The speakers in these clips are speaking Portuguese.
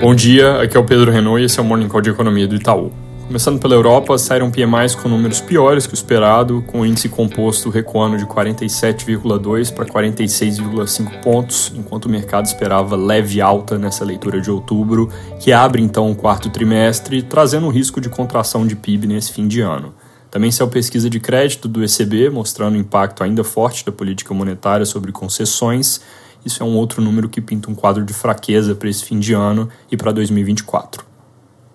Bom dia, aqui é o Pedro Renault e esse é o Morning Call de Economia do Itaú. Começando pela Europa, saíram PMIs com números piores que o esperado, com o índice composto recuando de 47,2 para 46,5 pontos, enquanto o mercado esperava leve alta nessa leitura de outubro, que abre então o quarto trimestre, trazendo um risco de contração de PIB nesse fim de ano. Também saiu pesquisa de crédito do ECB, mostrando o impacto ainda forte da política monetária sobre concessões, isso é um outro número que pinta um quadro de fraqueza para esse fim de ano e para 2024.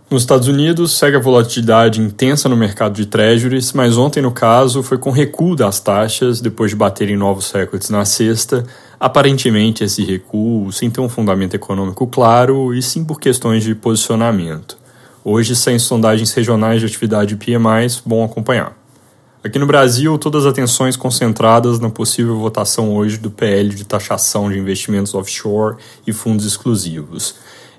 Nos Estados Unidos, segue a volatilidade intensa no mercado de treasuries, mas ontem, no caso, foi com recuo das taxas, depois de baterem novos recordes na sexta. Aparentemente, esse recuo sem ter um fundamento econômico claro e sim por questões de posicionamento. Hoje, sem sondagens regionais de atividade PMIs, bom acompanhar. Aqui no Brasil, todas as atenções concentradas na possível votação hoje do PL de taxação de investimentos offshore e fundos exclusivos.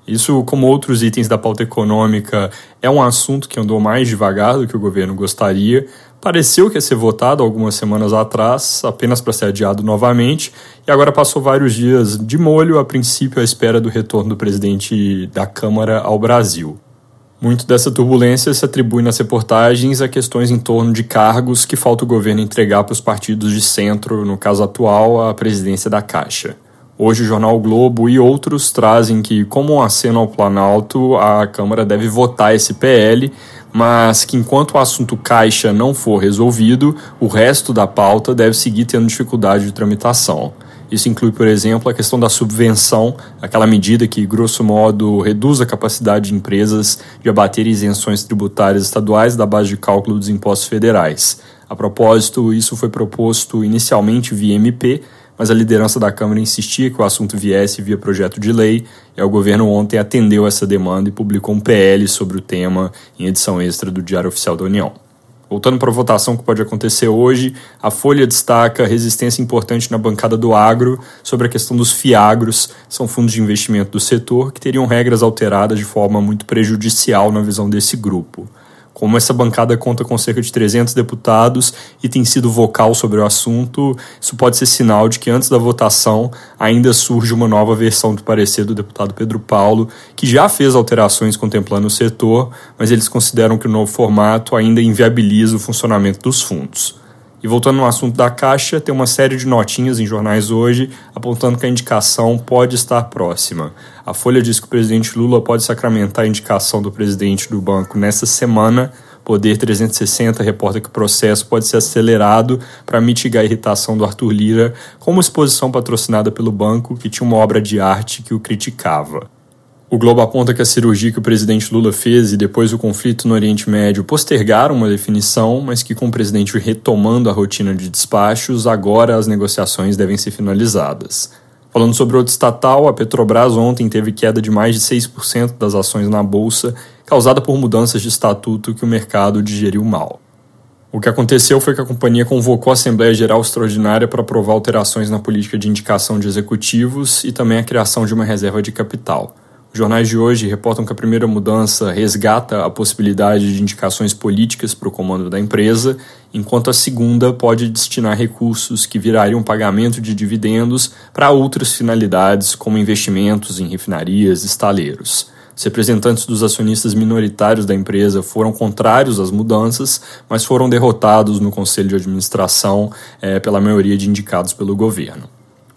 Isso, como outros itens da pauta econômica, é um assunto que andou mais devagar do que o governo gostaria. Pareceu que ia ser votado algumas semanas atrás, apenas para ser adiado novamente, e agora passou vários dias de molho, a princípio, à espera do retorno do presidente da Câmara ao Brasil. Muito dessa turbulência se atribui nas reportagens a questões em torno de cargos que falta o governo entregar para os partidos de centro, no caso atual, a presidência da Caixa. Hoje o jornal Globo e outros trazem que, como um aceno ao Planalto, a Câmara deve votar esse PL, mas que enquanto o assunto Caixa não for resolvido, o resto da pauta deve seguir tendo dificuldade de tramitação. Isso inclui, por exemplo, a questão da subvenção, aquela medida que, grosso modo, reduz a capacidade de empresas de abater isenções tributárias estaduais da base de cálculo dos impostos federais. A propósito, isso foi proposto inicialmente via MP, mas a liderança da Câmara insistia que o assunto viesse via projeto de lei, e o governo ontem atendeu essa demanda e publicou um PL sobre o tema em edição extra do Diário Oficial da União. Voltando para a votação que pode acontecer hoje, a Folha destaca resistência importante na bancada do agro sobre a questão dos fiagros, são fundos de investimento do setor que teriam regras alteradas de forma muito prejudicial na visão desse grupo. Como essa bancada conta com cerca de 300 deputados e tem sido vocal sobre o assunto, isso pode ser sinal de que antes da votação ainda surge uma nova versão do parecer do deputado Pedro Paulo, que já fez alterações contemplando o setor, mas eles consideram que o novo formato ainda inviabiliza o funcionamento dos fundos. E voltando no assunto da Caixa, tem uma série de notinhas em jornais hoje apontando que a indicação pode estar próxima. A Folha diz que o presidente Lula pode sacramentar a indicação do presidente do banco nessa semana. Poder 360 reporta que o processo pode ser acelerado para mitigar a irritação do Arthur Lira com uma exposição patrocinada pelo banco que tinha uma obra de arte que o criticava. O Globo aponta que a cirurgia que o presidente Lula fez e depois o conflito no Oriente Médio postergaram uma definição, mas que com o presidente retomando a rotina de despachos, agora as negociações devem ser finalizadas. Falando sobre outro estatal, a Petrobras ontem teve queda de mais de 6% das ações na bolsa, causada por mudanças de estatuto que o mercado digeriu mal. O que aconteceu foi que a companhia convocou a Assembleia Geral Extraordinária para aprovar alterações na política de indicação de executivos e também a criação de uma reserva de capital. Jornais de hoje reportam que a primeira mudança resgata a possibilidade de indicações políticas para o comando da empresa, enquanto a segunda pode destinar recursos que virariam pagamento de dividendos para outras finalidades, como investimentos em refinarias e estaleiros. Os representantes dos acionistas minoritários da empresa foram contrários às mudanças, mas foram derrotados no conselho de administração é, pela maioria de indicados pelo governo.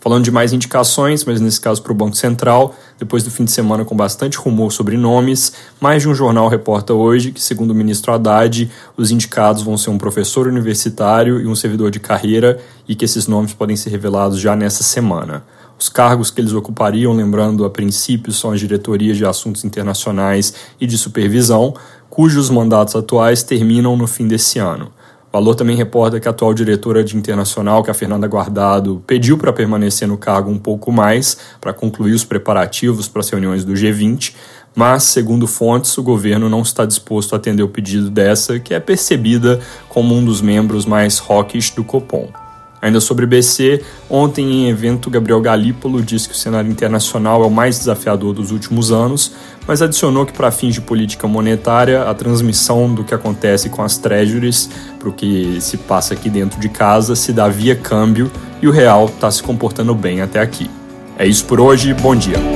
Falando de mais indicações, mas nesse caso para o Banco Central, depois do fim de semana com bastante rumor sobre nomes, mais de um jornal reporta hoje que, segundo o ministro Haddad, os indicados vão ser um professor universitário e um servidor de carreira e que esses nomes podem ser revelados já nessa semana. Os cargos que eles ocupariam, lembrando a princípio, são as diretorias de assuntos internacionais e de supervisão, cujos mandatos atuais terminam no fim desse ano. Valor também reporta que a atual diretora de internacional, que é a Fernanda Guardado, pediu para permanecer no cargo um pouco mais para concluir os preparativos para as reuniões do G20, mas, segundo fontes, o governo não está disposto a atender o pedido dessa, que é percebida como um dos membros mais rockish do Copom. Ainda sobre BC, ontem em evento Gabriel Galípolo disse que o cenário internacional é o mais desafiador dos últimos anos, mas adicionou que para fins de política monetária, a transmissão do que acontece com as treasuries para o que se passa aqui dentro de casa se dá via câmbio e o real está se comportando bem até aqui. É isso por hoje, bom dia.